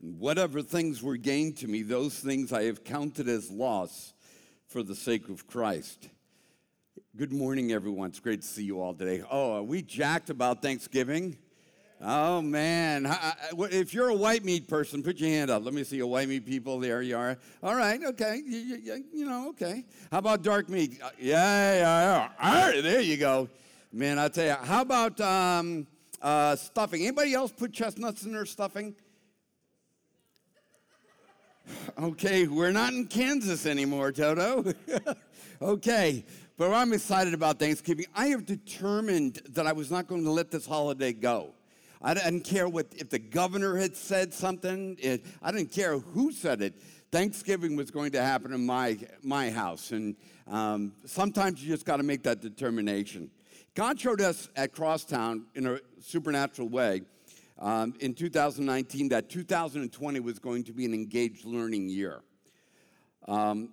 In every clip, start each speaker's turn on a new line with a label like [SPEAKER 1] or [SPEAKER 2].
[SPEAKER 1] Whatever things were gained to me, those things I have counted as loss for the sake of Christ. Good morning, everyone. It's great to see you all today. Oh, are we jacked about Thanksgiving? Oh, man. If you're a white meat person, put your hand up. Let me see a white meat people. There you are. All right, okay. You, you, you know, okay. How about dark meat? Uh, yeah, yeah, yeah. All right, there you go. Man, I tell you. How about um, uh, stuffing? Anybody else put chestnuts in their stuffing? Okay, we're not in Kansas anymore, Toto. okay, but I'm excited about Thanksgiving. I have determined that I was not going to let this holiday go. I didn't care what if the governor had said something. It, I didn't care who said it. Thanksgiving was going to happen in my my house, and um, sometimes you just got to make that determination. God showed us at Crosstown in a supernatural way um, in 2019 that 2020 was going to be an engaged learning year. Um,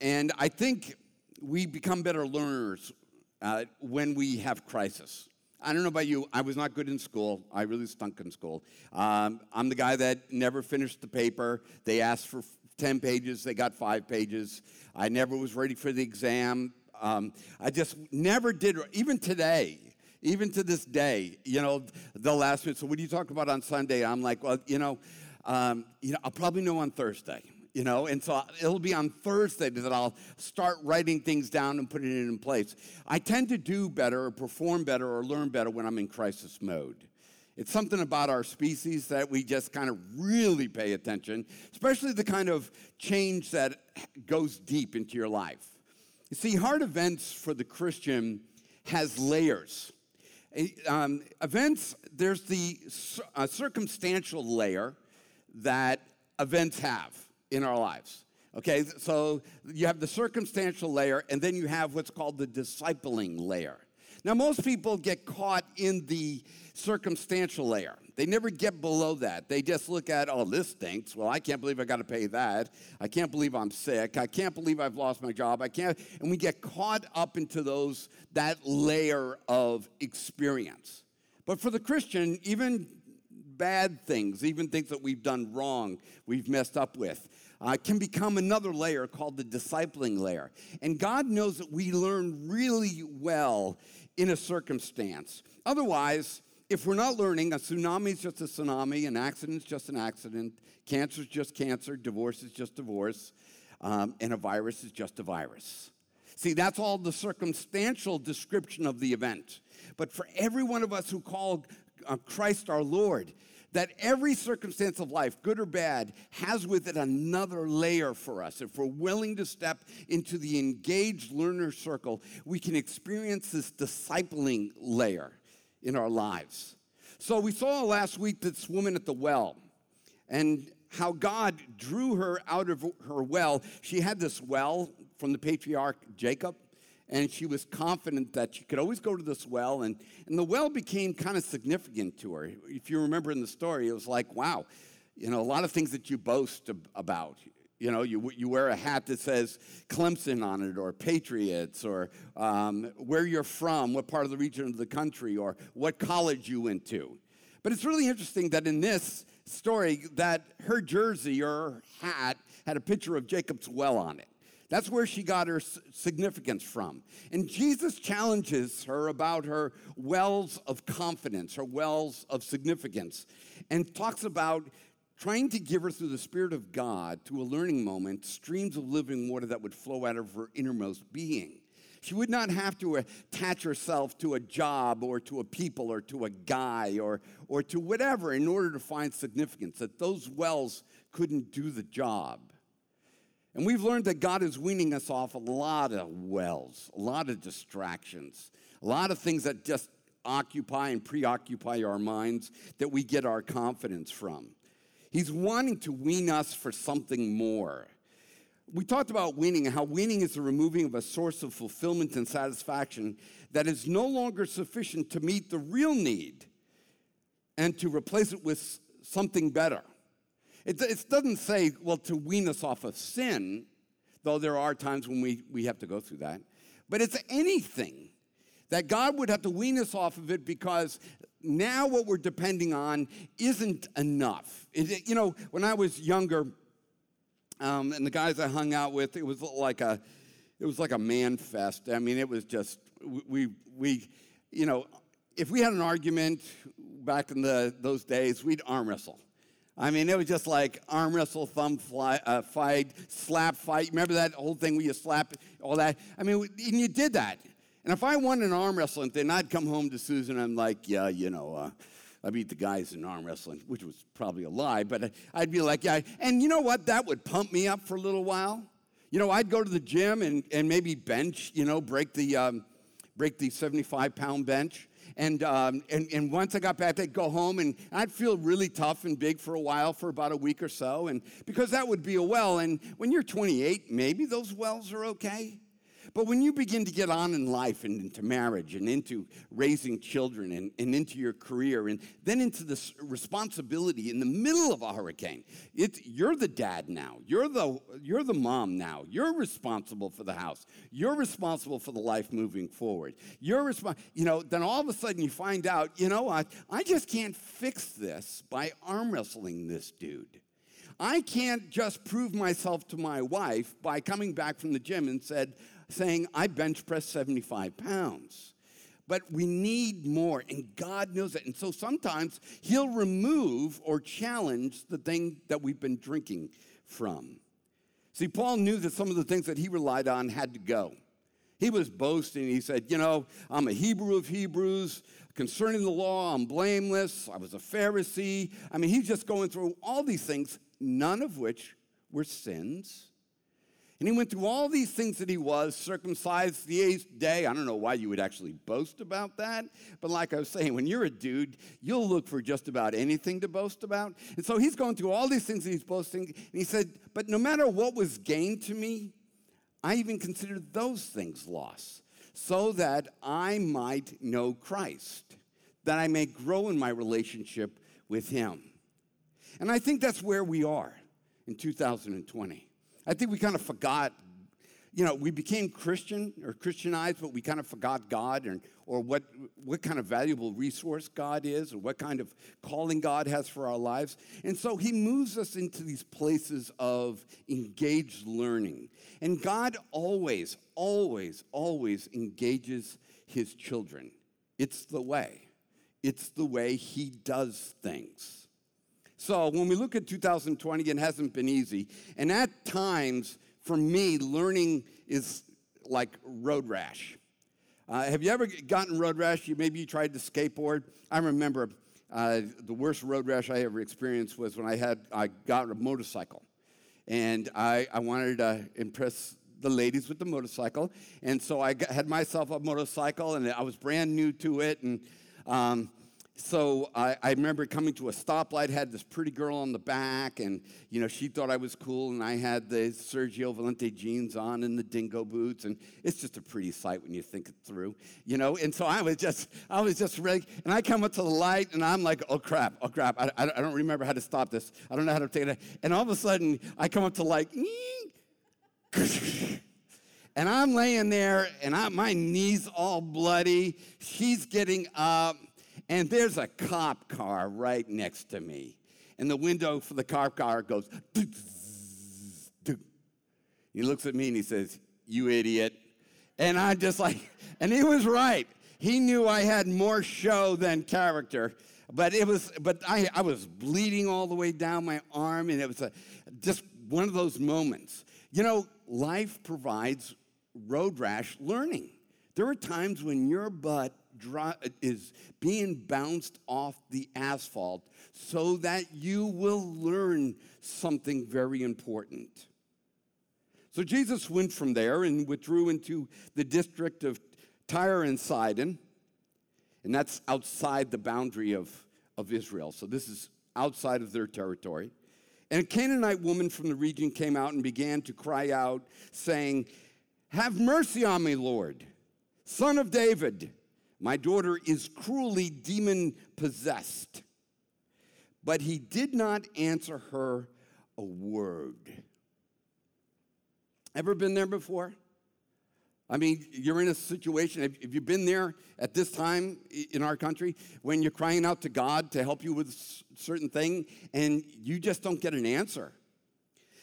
[SPEAKER 1] and I think we become better learners uh, when we have crisis. I don't know about you. I was not good in school. I really stunk in school. Um, I'm the guy that never finished the paper. They asked for 10 pages, they got five pages. I never was ready for the exam. Um, I just never did, even today even to this day, you know, the last me, so what do you talk about on Sunday? I'm like, well, you know, um, you know, I'll probably know on Thursday, you know, and so it'll be on Thursday that I'll start writing things down and putting it in place. I tend to do better or perform better or learn better when I'm in crisis mode. It's something about our species that we just kind of really pay attention, especially the kind of change that goes deep into your life. You see, hard events for the Christian has layers. Um, events, there's the uh, circumstantial layer that events have in our lives. Okay, so you have the circumstantial layer, and then you have what's called the discipling layer. Now, most people get caught in the circumstantial layer. They never get below that. They just look at, oh, this stinks. Well, I can't believe I got to pay that. I can't believe I'm sick. I can't believe I've lost my job. I can't. And we get caught up into those, that layer of experience. But for the Christian, even bad things, even things that we've done wrong, we've messed up with, uh, can become another layer called the discipling layer. And God knows that we learn really well in a circumstance. Otherwise, if we're not learning, a tsunami is just a tsunami, an accident is just an accident, cancer is just cancer, divorce is just divorce, um, and a virus is just a virus. See, that's all the circumstantial description of the event. But for every one of us who call uh, Christ our Lord, that every circumstance of life, good or bad, has with it another layer for us. If we're willing to step into the engaged learner circle, we can experience this discipling layer in our lives. So we saw last week this woman at the well and how God drew her out of her well. She had this well from the patriarch Jacob, and she was confident that she could always go to this well, and, and the well became kind of significant to her. If you remember in the story, it was like, wow, you know, a lot of things that you boast about. You know, you, you wear a hat that says Clemson on it, or Patriots, or um, where you're from, what part of the region of the country, or what college you went to. But it's really interesting that in this story, that her jersey or hat had a picture of Jacob's well on it. That's where she got her significance from. And Jesus challenges her about her wells of confidence, her wells of significance, and talks about trying to give her through the Spirit of God, to a learning moment, streams of living water that would flow out of her innermost being. She would not have to attach herself to a job or to a people or to a guy or, or to whatever in order to find significance, that those wells couldn't do the job. And we've learned that God is weaning us off a lot of wells, a lot of distractions, a lot of things that just occupy and preoccupy our minds that we get our confidence from. He's wanting to wean us for something more. We talked about weaning and how weaning is the removing of a source of fulfillment and satisfaction that is no longer sufficient to meet the real need and to replace it with something better. It, it doesn't say, well, to wean us off of sin, though there are times when we, we have to go through that, but it's anything that God would have to wean us off of it because now what we're depending on isn't enough. You know, when I was younger, um, and the guys I hung out with, it was like a, it was like a man fest. I mean, it was just we we, you know, if we had an argument back in the those days, we'd arm wrestle. I mean, it was just like arm wrestle, thumb fly, uh, fight, slap fight. Remember that whole thing where you slap all that? I mean, and you did that. And if I won an arm wrestling thing, I'd come home to Susan and I'm like, yeah, you know, uh, I beat the guys in arm wrestling, which was probably a lie, but I'd be like, yeah. And you know what? That would pump me up for a little while. You know, I'd go to the gym and, and maybe bench, you know, break the, um, break the 75 pound bench. And, um, and, and once I got back, I'd go home and I'd feel really tough and big for a while, for about a week or so. And because that would be a well. And when you're 28, maybe those wells are okay. But when you begin to get on in life and into marriage and into raising children and, and into your career and then into this responsibility in the middle of a hurricane, it's, you're the dad now. You're the, you're the mom now. You're responsible for the house. You're responsible for the life moving forward. You're responsible, you know, then all of a sudden you find out, you know what, I just can't fix this by arm wrestling this dude. I can't just prove myself to my wife by coming back from the gym and said, saying, I bench press 75 pounds. But we need more, and God knows it. And so sometimes He'll remove or challenge the thing that we've been drinking from. See, Paul knew that some of the things that he relied on had to go. He was boasting. He said, You know, I'm a Hebrew of Hebrews. Concerning the law, I'm blameless. I was a Pharisee. I mean, he's just going through all these things, none of which were sins. And he went through all these things that he was, circumcised the eighth day. I don't know why you would actually boast about that. But like I was saying, when you're a dude, you'll look for just about anything to boast about. And so he's going through all these things that he's boasting. And he said, But no matter what was gained to me, I even considered those things loss, so that I might know Christ, that I may grow in my relationship with him. And I think that's where we are in 2020. I think we kind of forgot, you know, we became Christian or Christianized, but we kind of forgot God and, or what, what kind of valuable resource God is or what kind of calling God has for our lives. And so he moves us into these places of engaged learning. And God always, always, always engages his children. It's the way. It's the way he does things. So when we look at 2020, it hasn't been easy. And at times, for me, learning is like road rash. Uh, have you ever gotten road rash? You, maybe you tried to skateboard. I remember uh, the worst road rash I ever experienced was when I had I got a motorcycle, and I, I wanted to impress the ladies with the motorcycle, and so I got, had myself a motorcycle, and I was brand new to it, and um, so I, I, remember coming to a stoplight, had this pretty girl on the back, and you know she thought I was cool, and I had the Sergio Valente jeans on and the dingo boots, and it's just a pretty sight when you think it through, you know. And so I was just, I was just ready, and I come up to the light, and I'm like, oh crap, oh crap, I, I, don't remember how to stop this, I don't know how to take it, and all of a sudden I come up to like, and I'm laying there, and I, my knees all bloody. She's getting up and there's a cop car right next to me. And the window for the cop car goes, he looks at me and he says, You idiot. And I'm just like, and he was right. He knew I had more show than character. But it was, but I, I was bleeding all the way down my arm, and it was a, just one of those moments. You know, life provides road rash learning. There are times when your butt is being bounced off the asphalt so that you will learn something very important. So Jesus went from there and withdrew into the district of Tyre and Sidon, and that's outside the boundary of, of Israel. So this is outside of their territory. And a Canaanite woman from the region came out and began to cry out, saying, Have mercy on me, Lord, son of David. My daughter is cruelly demon possessed. But he did not answer her a word. Ever been there before? I mean, you're in a situation, have, you been there at this time in our country when you're crying out to God to help you with a certain thing and you just don't get an answer?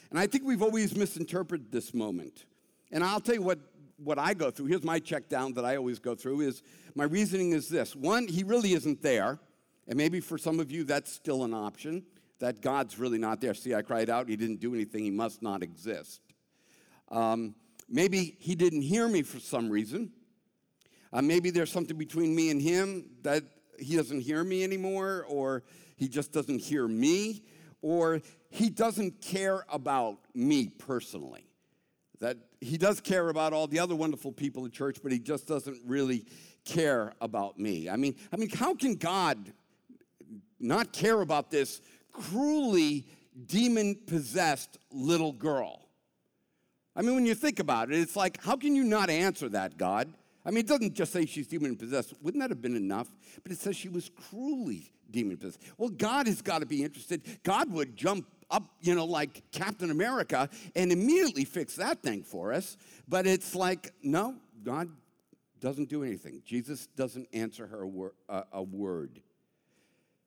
[SPEAKER 1] And I think we've always misinterpreted this moment. And I'll tell you what, what I go through. Here's my check down that I always go through is my reasoning is this. One, he really isn't there. And maybe for some of you that's still an option, that God's really not there. See, I cried out, he didn't do anything, he must not exist. Um, Maybe he didn't hear me for some reason. Uh, maybe there's something between me and him that he doesn't hear me anymore, or he just doesn't hear me, or he doesn't care about me personally. That he does care about all the other wonderful people in church, but he just doesn't really care about me. I mean, I mean, how can God not care about this cruelly demon possessed little girl? I mean, when you think about it, it's like, how can you not answer that, God? I mean, it doesn't just say she's demon possessed. Wouldn't that have been enough? But it says she was cruelly demon possessed. Well, God has got to be interested. God would jump up, you know, like Captain America and immediately fix that thing for us. But it's like, no, God doesn't do anything. Jesus doesn't answer her a, wor- uh, a word.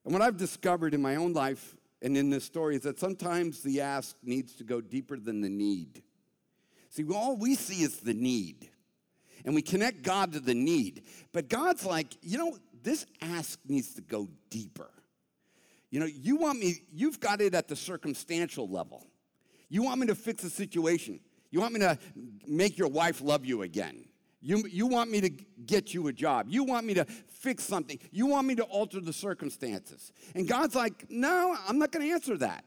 [SPEAKER 1] And what I've discovered in my own life and in this story is that sometimes the ask needs to go deeper than the need. See, all we see is the need. And we connect God to the need. But God's like, you know, this ask needs to go deeper. You know, you want me, you've got it at the circumstantial level. You want me to fix a situation. You want me to make your wife love you again. You, you want me to get you a job. You want me to fix something. You want me to alter the circumstances. And God's like, no, I'm not going to answer that.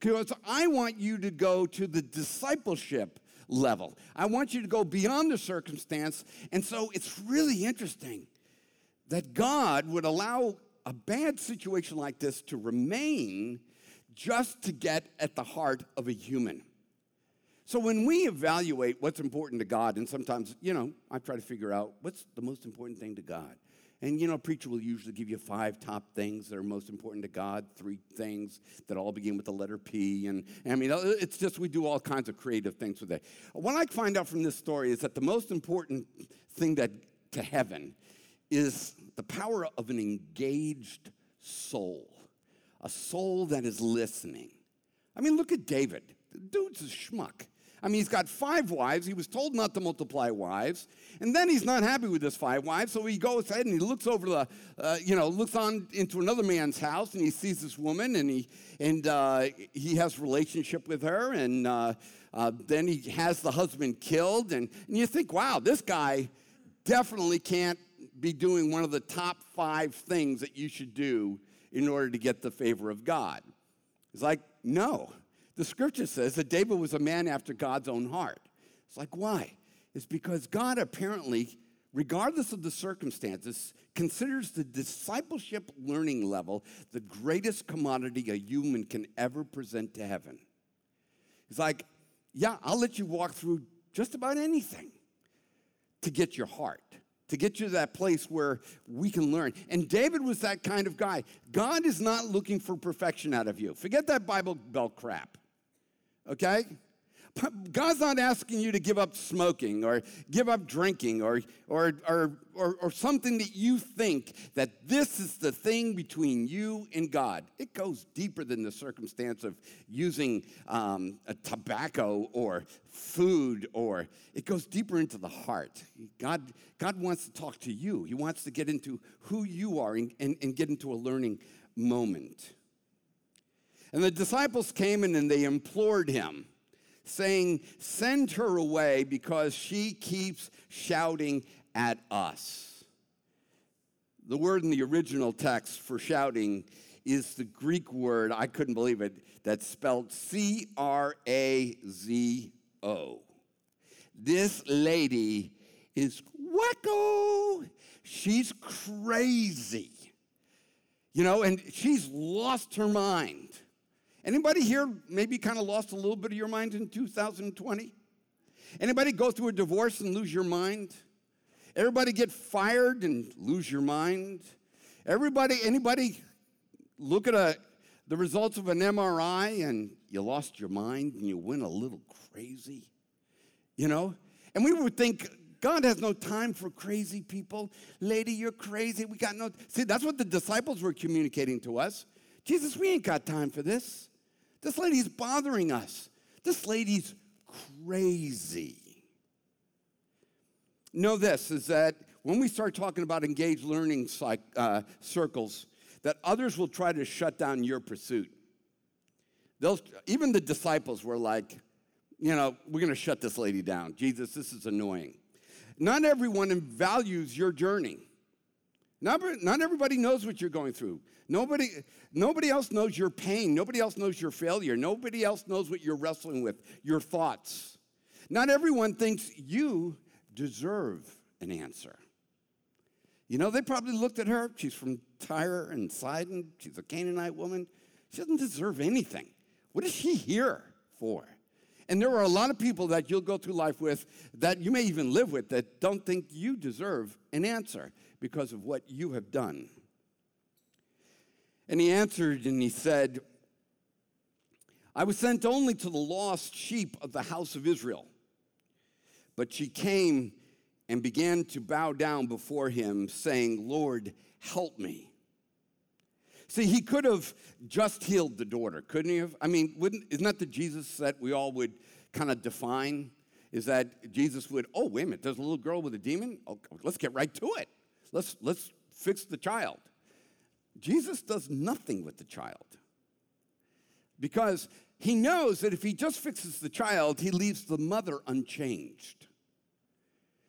[SPEAKER 1] Because I want you to go to the discipleship level. I want you to go beyond the circumstance. And so it's really interesting that God would allow a bad situation like this to remain just to get at the heart of a human. So when we evaluate what's important to God, and sometimes, you know, I try to figure out what's the most important thing to God. And you know, a preacher will usually give you five top things that are most important to God, three things that all begin with the letter P. And, and I mean, uh, it's just we do all kinds of creative things with it. What I find out from this story is that the most important thing that to heaven is the power of an engaged soul, a soul that is listening. I mean, look at David. The dude's a schmuck. I mean, he's got five wives. He was told not to multiply wives. And then he's not happy with his five wives. So he goes ahead and he looks over the, uh, you know, looks on into another man's house and he sees this woman and he, and uh, he has relationship with her. And uh, uh then he has the husband killed. And, and you think, wow, this guy definitely can't be doing one of the top five things that you should do in order to get the favor of God. It's like, no. The scripture says that David was a man after God's own heart. It's like, why? It's because God apparently, regardless of the circumstances, considers the discipleship learning level the greatest commodity a human can ever present to heaven. He's like, yeah, I'll let you walk through just about anything to get your heart, to get you to that place where we can learn. And David was that kind of guy. God is not looking for perfection out of you. Forget that Bible Belt crap okay? God's not asking you to give up smoking or give up drinking or, or, or, or, or, something that you think that this is the thing between you and God. It goes deeper than the circumstance of using um, tobacco or food, or it goes deeper into the heart. God, God wants to talk to you, He wants to get into who you are and, and, and get into a learning moment. And the disciples came in and they implored him, saying, Send her away because she keeps shouting at us. The word in the original text for shouting is the Greek word, I couldn't believe it, that's spelled C R A Z O. This lady is wacko. She's crazy. You know, and she's lost her mind. Anybody here maybe kind of lost a little bit of your mind in 2020? Anybody go through a divorce and lose your mind? Everybody get fired and lose your mind? Everybody, anybody look at a, the results of an MRI and you lost your mind and you went a little crazy? You know? And we would think God has no time for crazy people. Lady, you're crazy. We got no. See, that's what the disciples were communicating to us. Jesus, we ain't got time for this. This lady's bothering us. This lady's crazy. Know this is that when we start talking about engaged learning uh, circles, that others will try to shut down your pursuit. They'll, even the disciples were like, you know, we're going to shut this lady down. Jesus, this is annoying. Not everyone values your journey. Not, not everybody knows what you're going through. Nobody, nobody else knows your pain. Nobody else knows your failure. Nobody else knows what you're wrestling with, your thoughts. Not everyone thinks you deserve an answer. You know, they probably looked at her. She's from Tyre and Sidon. She's a Canaanite woman. She doesn't deserve anything. What is she here for? And there are a lot of people that you'll go through life with that you may even live with that don't think you deserve an answer because of what you have done. And he answered and he said, I was sent only to the lost sheep of the house of Israel. But she came and began to bow down before him, saying, Lord, help me. See, he could have just healed the daughter, couldn't he have? I mean, wouldn't, isn't that the Jesus that we all would kind of define? Is that Jesus would, oh, wait a minute, there's a little girl with a demon? Oh, let's get right to it. Let's, let's fix the child. Jesus does nothing with the child because he knows that if he just fixes the child, he leaves the mother unchanged.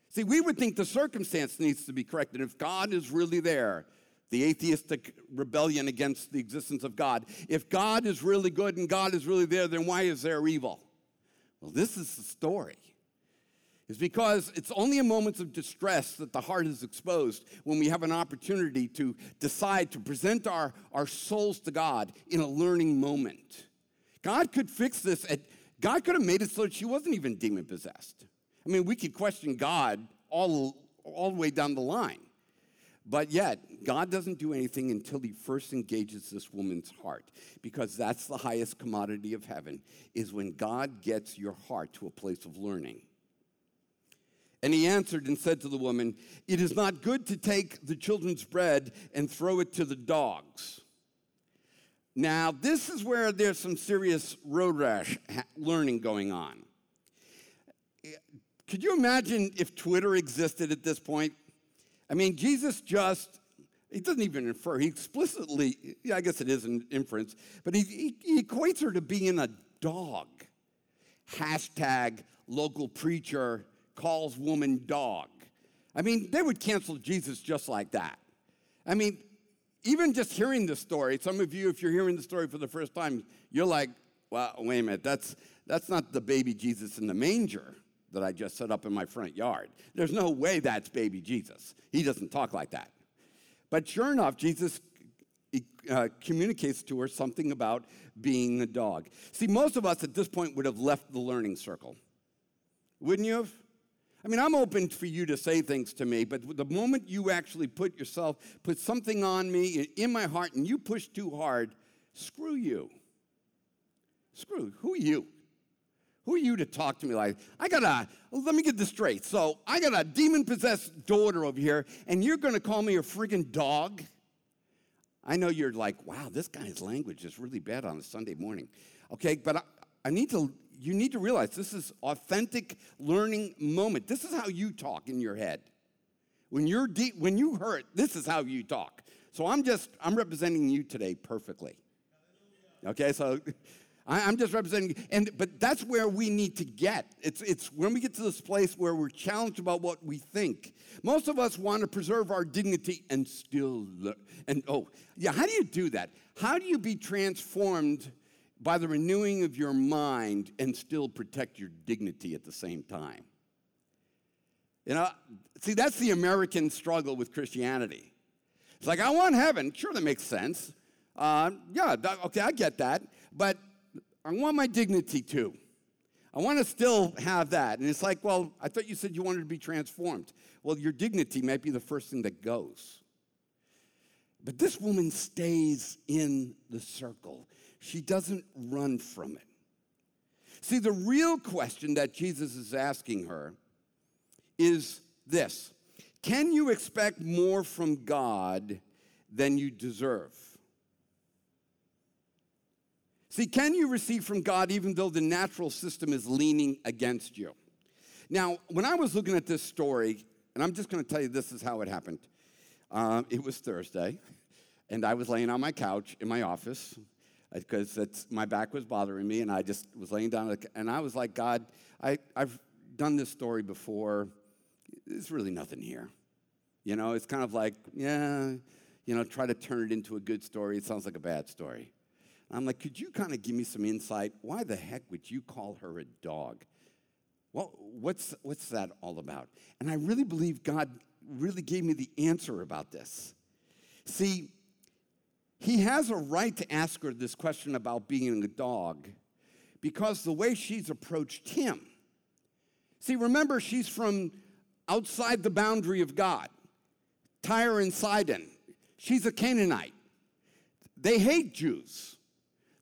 [SPEAKER 1] See, we would think the circumstance needs to be corrected. If God is really there, the atheistic rebellion against the existence of God. If God is really good and God is really there, then why is there evil? Well, this is the story. It's because it's only in moments of distress that the heart is exposed when we have an opportunity to decide to present our, our souls to God in a learning moment. God could fix this at, God could have made it so that she wasn't even demon possessed. I mean, we could question God all, all the way down the line. But yet, God doesn't do anything until he first engages this woman's heart because that's the highest commodity of heaven is when God gets your heart to a place of learning. And he answered and said to the woman, It is not good to take the children's bread and throw it to the dogs. Now, this is where there's some serious road rash learning going on. Could you imagine if Twitter existed at this point? I mean, Jesus just, he doesn't even infer, he explicitly, yeah, I guess it is an inference, but he, he, he equates her to being a dog. Hashtag local preacher calls woman dog. I mean, they would cancel Jesus just like that. I mean, even just hearing the story, some of you, if you're hearing the story for the first time, you're like, well, wait a minute, that's, that's not the baby Jesus in the manger that I just set up in my front yard. There's no way that's baby Jesus. He doesn't talk like that. But sure enough, Jesus uh, communicates to her something about being a dog. See, most of us at this point would have left the learning circle. Wouldn't you have? I mean, I'm open for you to say things to me, but the moment you actually put yourself, put something on me in my heart and you push too hard, screw you. Screw, who are you? Who are you to talk to me like? I got a, let me get this straight. So I got a demon possessed daughter over here, and you're gonna call me a friggin' dog? I know you're like, wow, this guy's language is really bad on a Sunday morning. Okay, but I, I need to, you need to realize this is authentic learning moment. This is how you talk in your head. When you're deep, when you hurt, this is how you talk. So I'm just, I'm representing you today perfectly. Okay, so I, am just representing, and but that's where we need to get. It's it's when we get to this place where we're challenged about what we think. Most of us want to preserve our dignity and still and oh yeah, how do you do that? How do you be transformed by the renewing of your mind and still protect your dignity at the same time? You know, see, that's the American struggle with Christianity. It's like, I want heaven. Sure, that makes sense. Uh, yeah, okay, I get that. But I want my dignity too. I want to still have that. And it's like, well, I thought you said you wanted to be transformed. Well, your dignity might be the first thing that goes. But this woman stays in the circle, she doesn't run from it. See, the real question that Jesus is asking her is this Can you expect more from God than you deserve? See, can you receive from God even though the natural system is leaning against you? Now, when I was looking at this story, and I'm just going to tell you this is how it happened. Um, it was Thursday, and I was laying on my couch in my office because my back was bothering me, and I just was laying down, and I was like, God, I, I've done this story before. There's really nothing here. You know, it's kind of like, yeah, you know, try to turn it into a good story. It sounds like a bad story. I'm like, could you kind of give me some insight? Why the heck would you call her a dog? Well, what's, what's that all about? And I really believe God really gave me the answer about this. See, he has a right to ask her this question about being a dog because the way she's approached him. See, remember, she's from outside the boundary of God, Tyre and Sidon. She's a Canaanite. They hate Jews.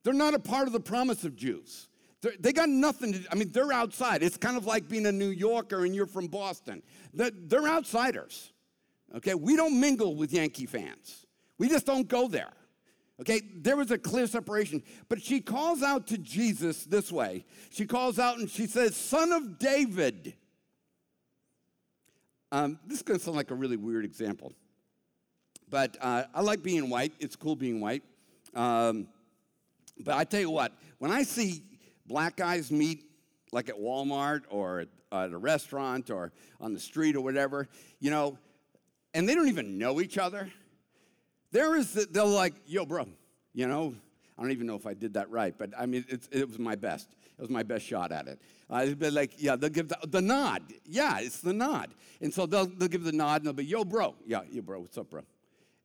[SPEAKER 1] They're not a part of the promise of Jews. They're, they got nothing to, I mean, they're outside. It's kind of like being a New Yorker and you're from Boston. They're, they're outsiders. Okay, we don't mingle with Yankee fans. We just don't go there. Okay, there was a clear separation. But she calls out to Jesus this way. She calls out and she says, Son of David. Um, this is going to sound like a really weird example. But uh, I like being white. It's cool being white. Um, but I tell you what, when I see black guys meet like at Walmart or at a restaurant or on the street or whatever, you know, and they don't even know each other, there is, the, they'll like, yo, bro, you know, I don't even know if I did that right, but I mean, it was my best. It was my best shot at it. Uh, it'd be like, yeah, they'll give the, the, nod. Yeah, it's the nod. And so they'll, they'll give the nod and they'll be, yo, bro. Yeah, yo, bro, what's up, bro?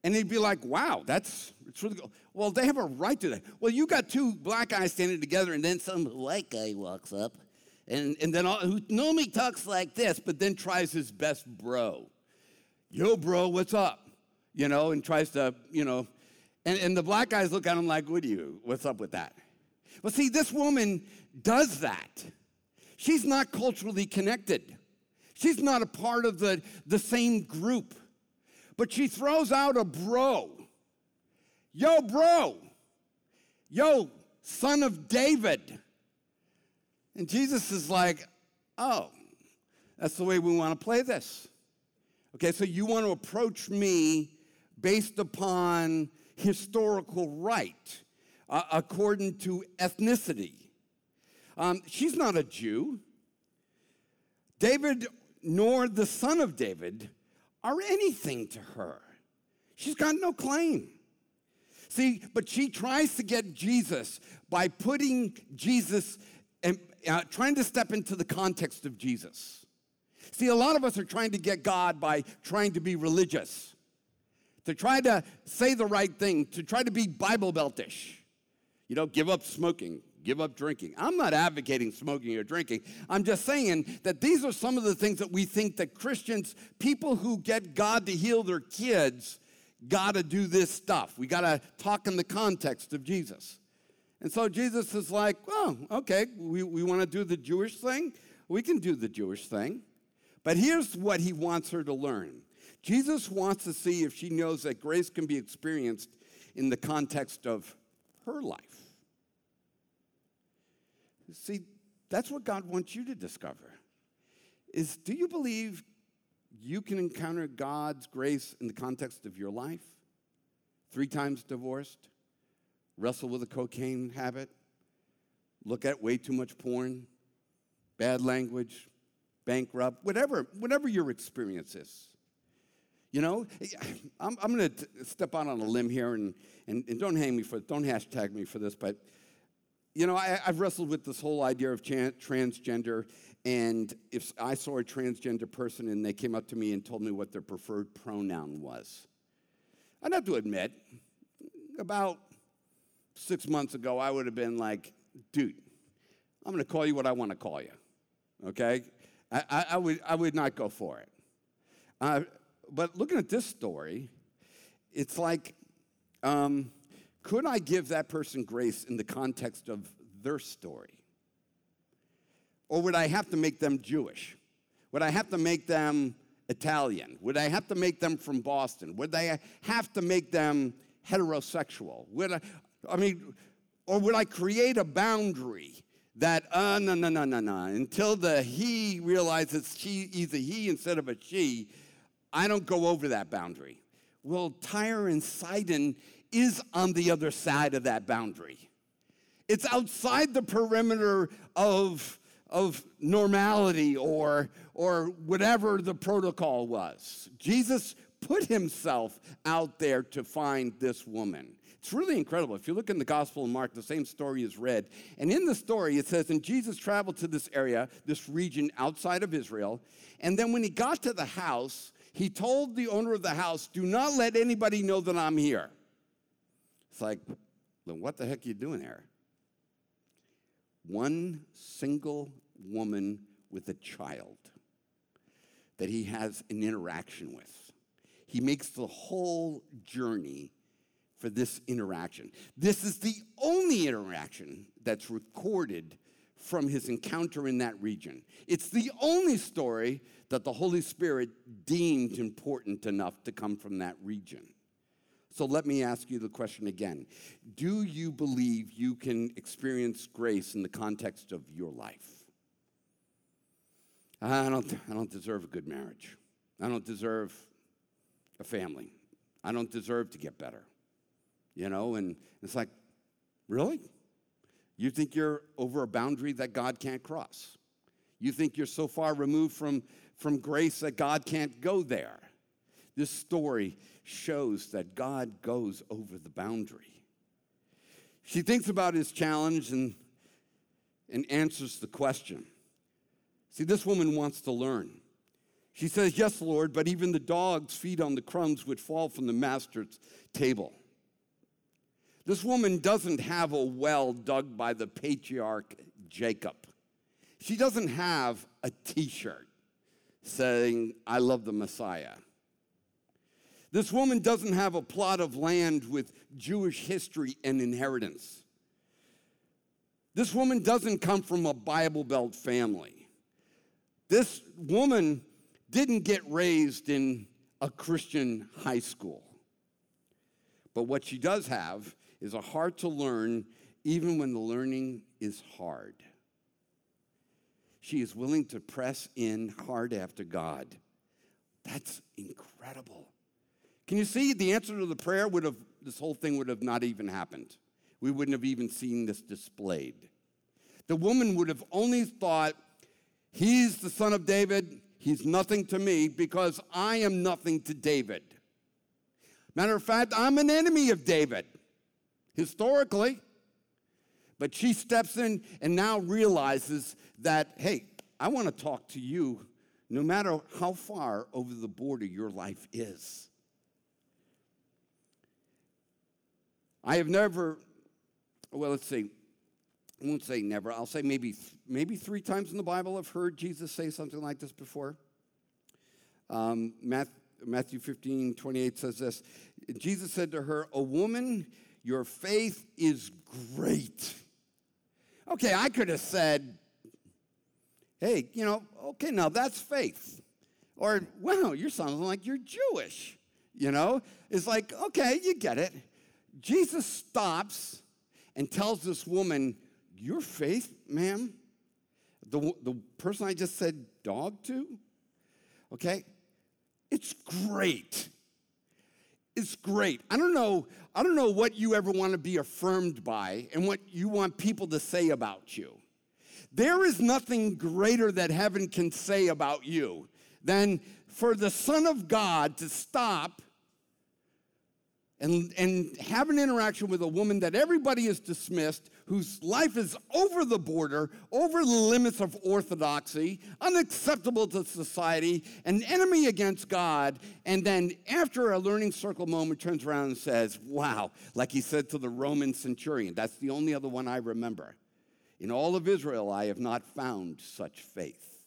[SPEAKER 1] And they'd be like, wow, that's it's really cool. Well, they have a right to that. Well, you got two black guys standing together, and then some white guy walks up, and, and then all, who normally talks like this, but then tries his best bro. Yo, bro, what's up? You know, and tries to, you know, and, and the black guys look at him like, what do you, what's up with that? Well, see, this woman does that. She's not culturally connected. She's not a part of the, the same group but she throws out a bro. Yo, bro. Yo, son of David. And Jesus is like, oh, that's the way we want to play this. Okay, so you want to approach me based upon historical right, uh, according to ethnicity. Um, she's not a Jew. David, nor the son of David, are anything to her. She's got no claim. See, but she tries to get Jesus by putting Jesus and uh, trying to step into the context of Jesus. See, a lot of us are trying to get God by trying to be religious, to try to say the right thing, to try to be Bible beltish. You know, give up smoking, give up drinking. I'm not advocating smoking or drinking. I'm just saying that these are some of the things that we think that Christians, people who get God to heal their kids, got to do this stuff. We got to talk in the context of Jesus. And so Jesus is like, well, okay, we, we want to do the Jewish thing. We can do the Jewish thing. But here's what he wants her to learn Jesus wants to see if she knows that grace can be experienced in the context of her life. See, that's what God wants you to discover. Is do you believe you can encounter God's grace in the context of your life? Three times divorced, wrestle with a cocaine habit, look at way too much porn, bad language, bankrupt, whatever, whatever your experience is. You know, I'm, I'm going to step out on a limb here and, and, and don't hang me for, don't hashtag me for this, but you know, I, have wrestled with this whole idea of transgender, and if I saw a transgender person and they came up to me and told me what their preferred pronoun was, I'd have to admit, about six months ago, I would have been like, dude, I'm going to call you what I want to call you, okay? I, I, I, would, I would not go for it. Uh, but looking at this story, it's like, um, could I give that person grace in the context of their story? Or would I have to make them Jewish? Would I have to make them Italian? Would I have to make them from Boston? Would I have to make them heterosexual? Would I, I mean, or would I create a boundary that, uh, no, no, no, no, no, until the he realizes she, he's a he instead of a she, I don't go over that boundary. Well, Tyre and Sidon is on the other side of that boundary. It's outside the perimeter of, of normality or, or whatever the protocol was. Jesus put himself out there to find this woman. It's really incredible. If you look in the Gospel of Mark, the same story is read. And in the story, it says, And Jesus traveled to this area, this region outside of Israel. And then when he got to the house, he told the owner of the house, Do not let anybody know that I'm here. It's like, then what the heck are you doing here? One single woman with a child that he has an interaction with. He makes the whole journey for this interaction. This is the only interaction that's recorded from his encounter in that region. It's the only story that the Holy Spirit deemed important enough to come from that region. So let me ask you the question again Do you believe you can experience grace in the context of your life? I don't, I don't deserve a good marriage. I don't deserve a family. I don't deserve to get better. You know, and it's like, really? You think you're over a boundary that God can't cross? You think you're so far removed from, from grace that God can't go there? This story shows that God goes over the boundary. She thinks about his challenge and, and answers the question. See, this woman wants to learn. She says, Yes, Lord, but even the dogs feed on the crumbs which fall from the master's table. This woman doesn't have a well dug by the patriarch Jacob. She doesn't have a t shirt saying, I love the Messiah. This woman doesn't have a plot of land with Jewish history and inheritance. This woman doesn't come from a Bible Belt family. This woman didn't get raised in a Christian high school. But what she does have is a heart to learn, even when the learning is hard. She is willing to press in hard after God. That's incredible. Can you see the answer to the prayer would have, this whole thing would have not even happened. We wouldn't have even seen this displayed. The woman would have only thought, He's the son of David, he's nothing to me because I am nothing to David. Matter of fact, I'm an enemy of David historically. But she steps in and now realizes that, hey, I want to talk to you no matter how far over the border your life is. I have never, well, let's see, I won't say never, I'll say maybe, maybe three times in the Bible I've heard Jesus say something like this before. Um, Matthew, Matthew 15, 28 says this Jesus said to her, A woman your faith is great. Okay, I could have said, hey, you know, okay, now that's faith. Or, wow, you're sounding like you're Jewish. You know, it's like, okay, you get it. Jesus stops and tells this woman, Your faith, ma'am, the, the person I just said dog to, okay, it's great. It's great. I don't know, I don't know what you ever want to be affirmed by and what you want people to say about you. There is nothing greater that heaven can say about you than for the Son of God to stop and, and have an interaction with a woman that everybody is dismissed, whose life is over the border, over the limits of orthodoxy, unacceptable to society, an enemy against God, and then after a learning circle moment turns around and says, Wow, like he said to the Roman centurion, that's the only other one I remember. In all of Israel, I have not found such faith.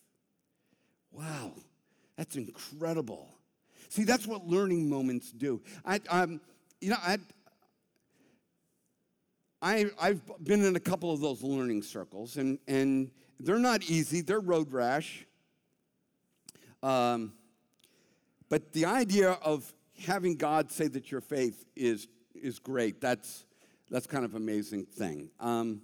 [SPEAKER 1] Wow, that's incredible. See, that's what learning moments do. I, um, you know, I, I, I've been in a couple of those learning circles, and, and they're not easy, they're road rash. Um, but the idea of having God say that your faith is, is great, that's, that's kind of an amazing thing. Um,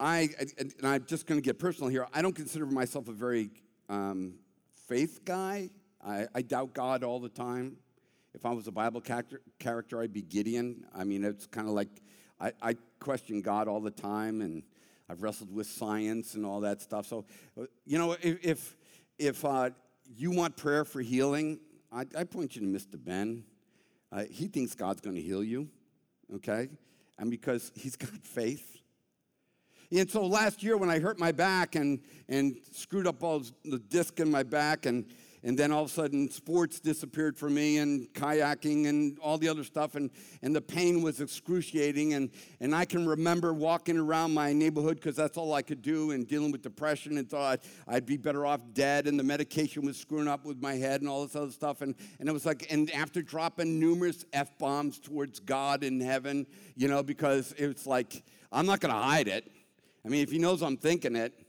[SPEAKER 1] I, and I'm just going to get personal here, I don't consider myself a very um, faith guy. I, I, doubt God all the time. If I was a Bible character, character I'd be Gideon. I mean, it's kind of like I, I, question God all the time, and I've wrestled with science and all that stuff. So, uh, you know, if, if, if uh, you want prayer for healing, I, I point you to Mr. Ben. Uh, he thinks God's going to heal you, okay? And because he's got faith. And so last year when I hurt my back and, and screwed up all the disc in my back and and then all of a sudden sports disappeared for me and kayaking and all the other stuff and, and the pain was excruciating. And, and i can remember walking around my neighborhood because that's all i could do and dealing with depression and thought i'd be better off dead and the medication was screwing up with my head and all this other stuff. And, and it was like and after dropping numerous f-bombs towards god in heaven you know because it's like i'm not going to hide it. I mean if he knows i'm thinking it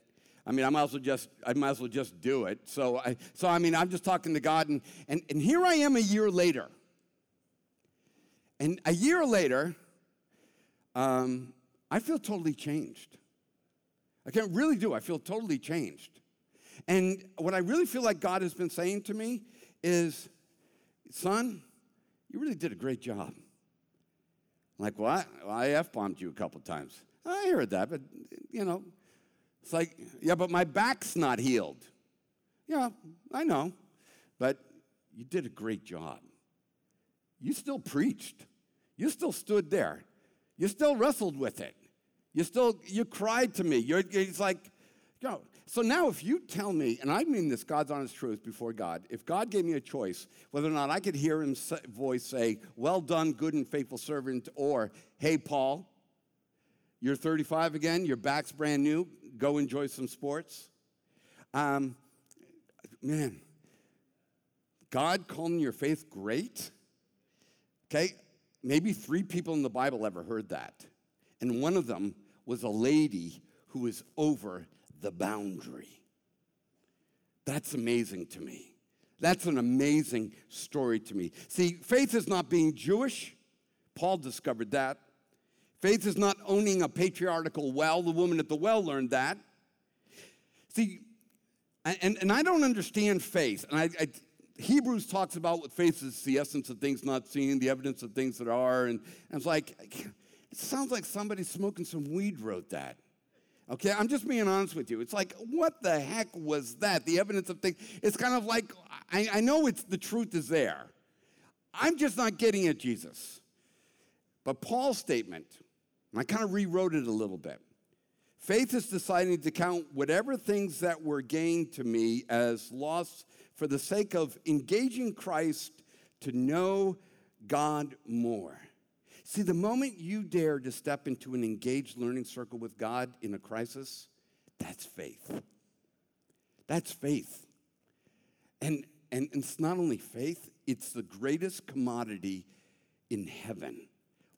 [SPEAKER 1] I mean, I might as well just, I might as well just do it. So I, so I mean, I'm just talking to God, and, and, and here I am a year later. And a year later, um, I feel totally changed. I can't really do. I feel totally changed. And what I really feel like God has been saying to me is, son, you really did a great job. I'm like, what? Well, I F bombed you a couple times. I heard that, but you know, it's like, yeah, but my back's not healed. Yeah, I know. But you did a great job. You still preached. You still stood there. You still wrestled with it. You still, you cried to me. You're, it's like, you know, so now if you tell me, and I mean this God's honest truth before God, if God gave me a choice, whether or not I could hear his voice say, well done, good and faithful servant, or, hey, Paul, you're 35 again, your back's brand new, go enjoy some sports. Um, man, God calling your faith great. Okay, maybe three people in the Bible ever heard that. And one of them was a lady who was over the boundary. That's amazing to me. That's an amazing story to me. See, faith is not being Jewish. Paul discovered that. Faith is not owning a patriarchal well. The woman at the well learned that. See, and, and I don't understand faith. And I, I Hebrews talks about what faith is the essence of things not seen, the evidence of things that are. And, and it's like, it sounds like somebody smoking some weed wrote that. Okay, I'm just being honest with you. It's like, what the heck was that? The evidence of things. It's kind of like, I, I know it's the truth is there. I'm just not getting it, Jesus. But Paul's statement, I kind of rewrote it a little bit. Faith is deciding to count whatever things that were gained to me as loss for the sake of engaging Christ to know God more. See, the moment you dare to step into an engaged learning circle with God in a crisis, that's faith. That's faith. And, and, and it's not only faith, it's the greatest commodity in heaven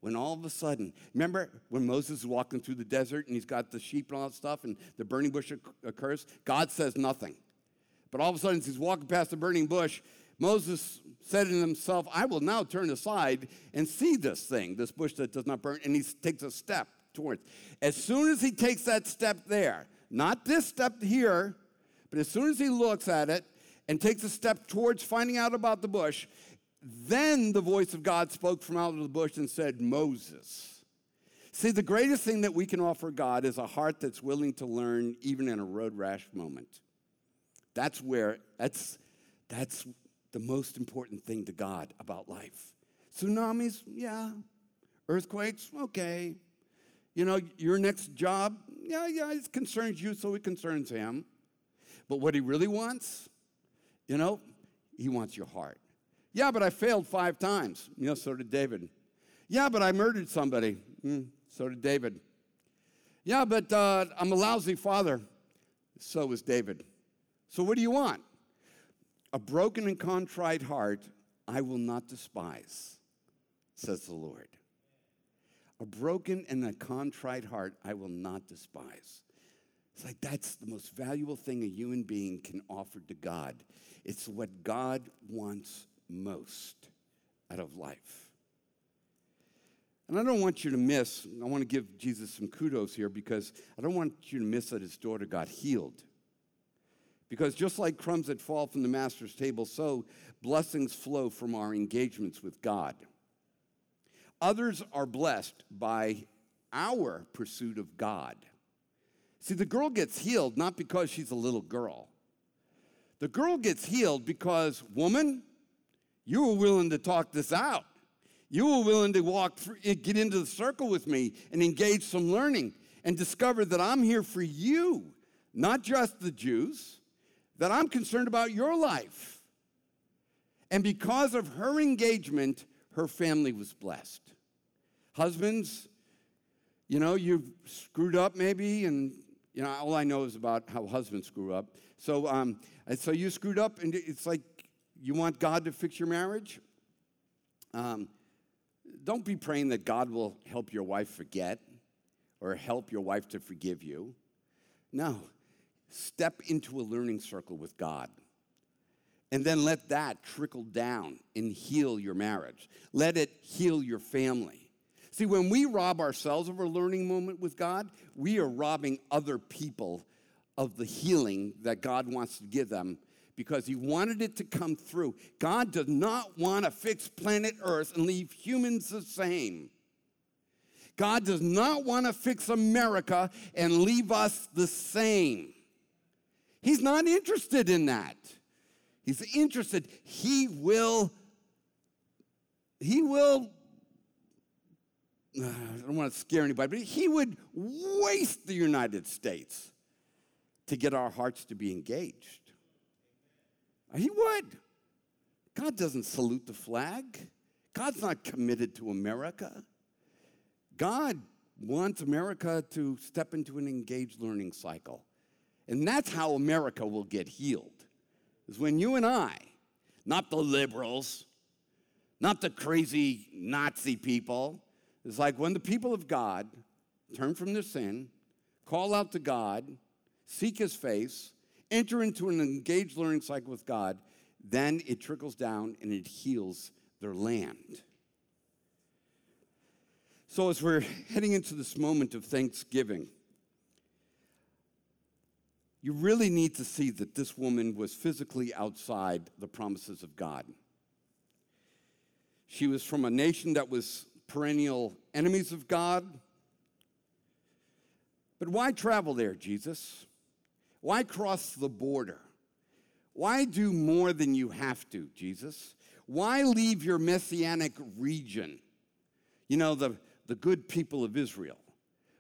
[SPEAKER 1] when all of a sudden, remember when Moses is walking through the desert and he's got the sheep and all that stuff and the burning bush occurs? God says nothing. But all of a sudden, as he's walking past the burning bush, Moses said to himself, I will now turn aside and see this thing, this bush that does not burn. And he takes a step towards. As soon as he takes that step there, not this step here, but as soon as he looks at it and takes a step towards finding out about the bush, then the voice of God spoke from out of the bush and said, Moses. See, the greatest thing that we can offer God is a heart that's willing to learn even in a road rash moment. That's where, that's, that's the most important thing to God about life. Tsunamis, yeah. Earthquakes, okay. You know, your next job, yeah, yeah, it concerns you, so it concerns him. But what he really wants, you know, he wants your heart. Yeah, but I failed five times. You know, so did David. Yeah, but I murdered somebody. Mm, so did David. Yeah, but uh, I'm a lousy father. So was David. So what do you want? A broken and contrite heart I will not despise, says the Lord. A broken and a contrite heart I will not despise. It's like that's the most valuable thing a human being can offer to God. It's what God wants most out of life. And I don't want you to miss, I want to give Jesus some kudos here because I don't want you to miss that his daughter got healed. Because just like crumbs that fall from the master's table, so blessings flow from our engagements with God. Others are blessed by our pursuit of God. See, the girl gets healed not because she's a little girl. The girl gets healed because, woman, you were willing to talk this out. You were willing to walk through, eh, get into the circle with me and engage some learning and discover that I'm here for you, not just the Jews, that I'm concerned about your life. And because of her engagement, her family was blessed. Husbands, you know, you've screwed up maybe, and you know, all I know is about how husbands screw up. So, um, so you screwed up, and it's like you want God to fix your marriage. Um, don't be praying that God will help your wife forget or help your wife to forgive you. No, step into a learning circle with God. And then let that trickle down and heal your marriage. Let it heal your family. See, when we rob ourselves of a learning moment with God, we are robbing other people of the healing that God wants to give them because he wanted it to come through. God does not want to fix planet Earth and leave humans the same. God does not want to fix America and leave us the same. He's not interested in that. He's interested. He will, he will, I don't want to scare anybody, but he would waste the United States to get our hearts to be engaged. He would. God doesn't salute the flag. God's not committed to America. God wants America to step into an engaged learning cycle. And that's how America will get healed. Is when you and I, not the liberals, not the crazy Nazi people, it's like when the people of God turn from their sin, call out to God, seek his face, enter into an engaged learning cycle with God, then it trickles down and it heals their land. So, as we're heading into this moment of Thanksgiving, you really need to see that this woman was physically outside the promises of God. She was from a nation that was perennial enemies of God. But why travel there, Jesus? Why cross the border? Why do more than you have to, Jesus? Why leave your messianic region? You know, the, the good people of Israel.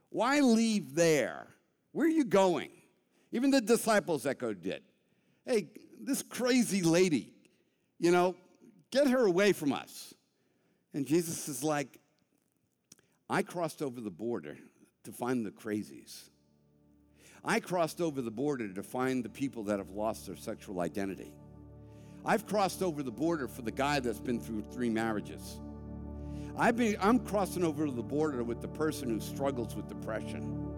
[SPEAKER 1] Why leave there? Where are you going? Even the disciples echoed it. Hey, this crazy lady, you know, get her away from us. And Jesus is like, I crossed over the border to find the crazies. I crossed over the border to find the people that have lost their sexual identity. I've crossed over the border for the guy that's been through three marriages. I've been, I'm crossing over the border with the person who struggles with depression.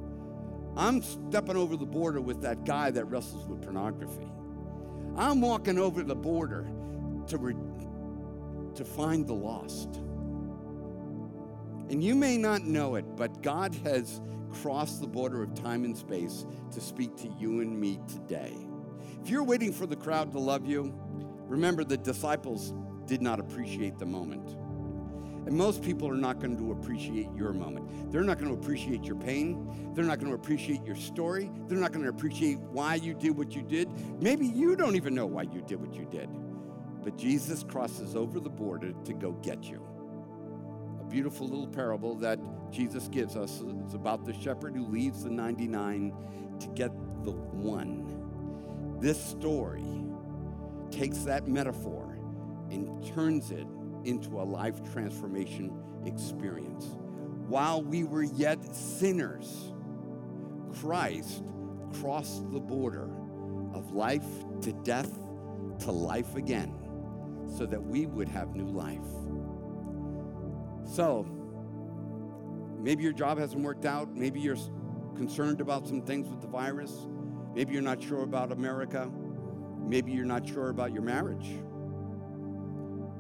[SPEAKER 1] I'm stepping over the border with that guy that wrestles with pornography. I'm walking over the border to, re, to find the lost. And you may not know it, but God has crossed the border of time and space to speak to you and me today. If you're waiting for the crowd to love you, remember the disciples did not appreciate the moment. And most people are not going to appreciate your moment. They're not going to appreciate your pain. They're not going to appreciate your story. They're not going to appreciate why you did what you did. Maybe you don't even know why you did what you did. But Jesus crosses over the border to go get you. A beautiful little parable that Jesus gives us is about the shepherd who leaves the 99 to get the one. This story takes that metaphor and turns it into a life transformation experience. While we were yet sinners, Christ crossed the border of life to death to life again so that we would have new life. So, maybe your job hasn't worked out, maybe you're concerned about some things with the virus. Maybe you're not sure about America. Maybe you're not sure about your marriage.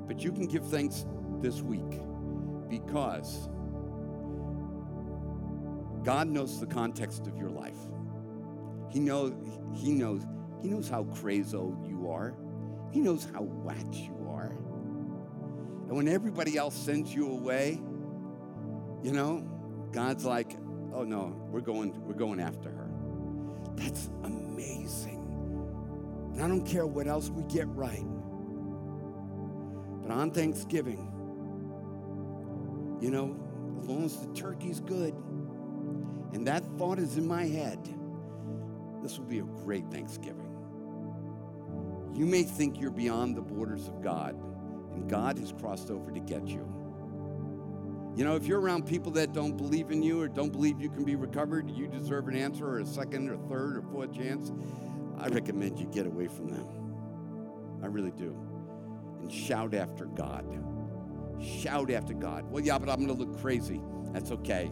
[SPEAKER 1] But you can give thanks this week because God knows the context of your life. He knows, he knows, he knows how crazo you are. He knows how whacked you are. And when everybody else sends you away, you know, God's like, oh no, we're going, we're going after her. That's amazing. And I don't care what else we get right. But on Thanksgiving, you know, as long as the turkey's good and that thought is in my head, this will be a great Thanksgiving. You may think you're beyond the borders of God, and God has crossed over to get you. You know, if you're around people that don't believe in you or don't believe you can be recovered, you deserve an answer or a second or third or fourth chance, I recommend you get away from them. I really do. And shout after God. Shout after God. Well, yeah, but I'm going to look crazy. That's okay.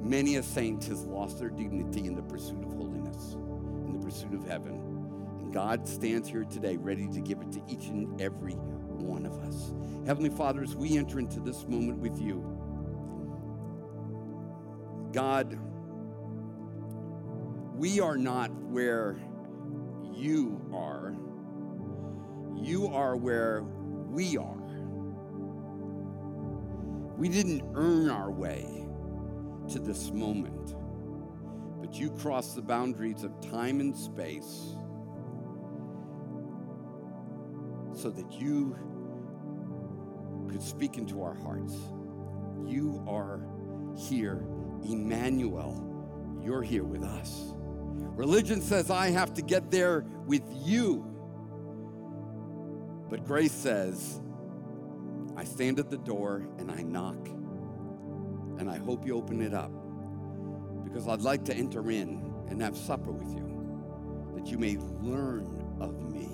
[SPEAKER 1] Many a saint has lost their dignity in the pursuit of holiness, in the pursuit of heaven. And God stands here today ready to give it to each and every one of us. Heavenly Father, as we enter into this moment with you, God, we are not where you are. You are where we are. We didn't earn our way to this moment, but you crossed the boundaries of time and space so that you could speak into our hearts. You are here, Emmanuel. You're here with us. Religion says I have to get there with you. But grace says, I stand at the door and I knock. And I hope you open it up because I'd like to enter in and have supper with you that you may learn of me.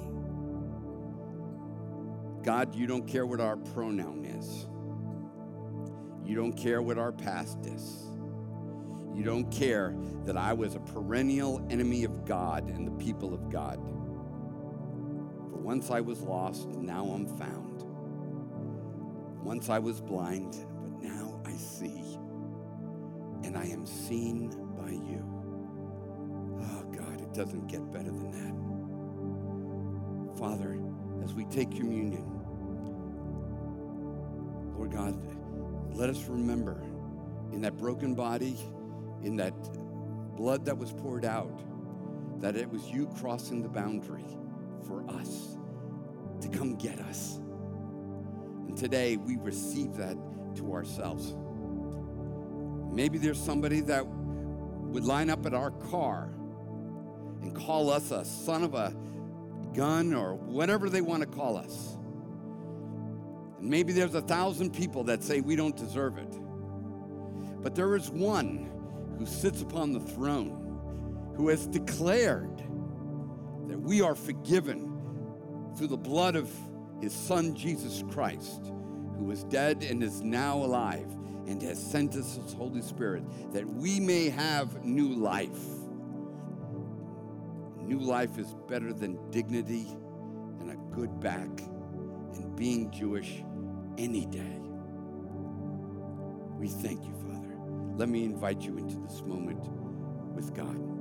[SPEAKER 1] God, you don't care what our pronoun is. You don't care what our past is. You don't care that I was a perennial enemy of God and the people of God. For once I was lost, now I'm found. Once I was blind, but now I see. And I am seen by you. Oh, God, it doesn't get better than that. Father, as we take communion, Lord God, let us remember in that broken body, in that blood that was poured out, that it was you crossing the boundary for us to come get us. And today we receive that to ourselves. Maybe there's somebody that would line up at our car and call us a son of a gun or whatever they want to call us. And maybe there's a thousand people that say we don't deserve it. But there is one who sits upon the throne who has declared that we are forgiven through the blood of his son Jesus Christ, who was dead and is now alive and has sent us his Holy Spirit that we may have new life. New life is better than dignity and a good back and being Jewish any day. We thank you, Father. Let me invite you into this moment with God.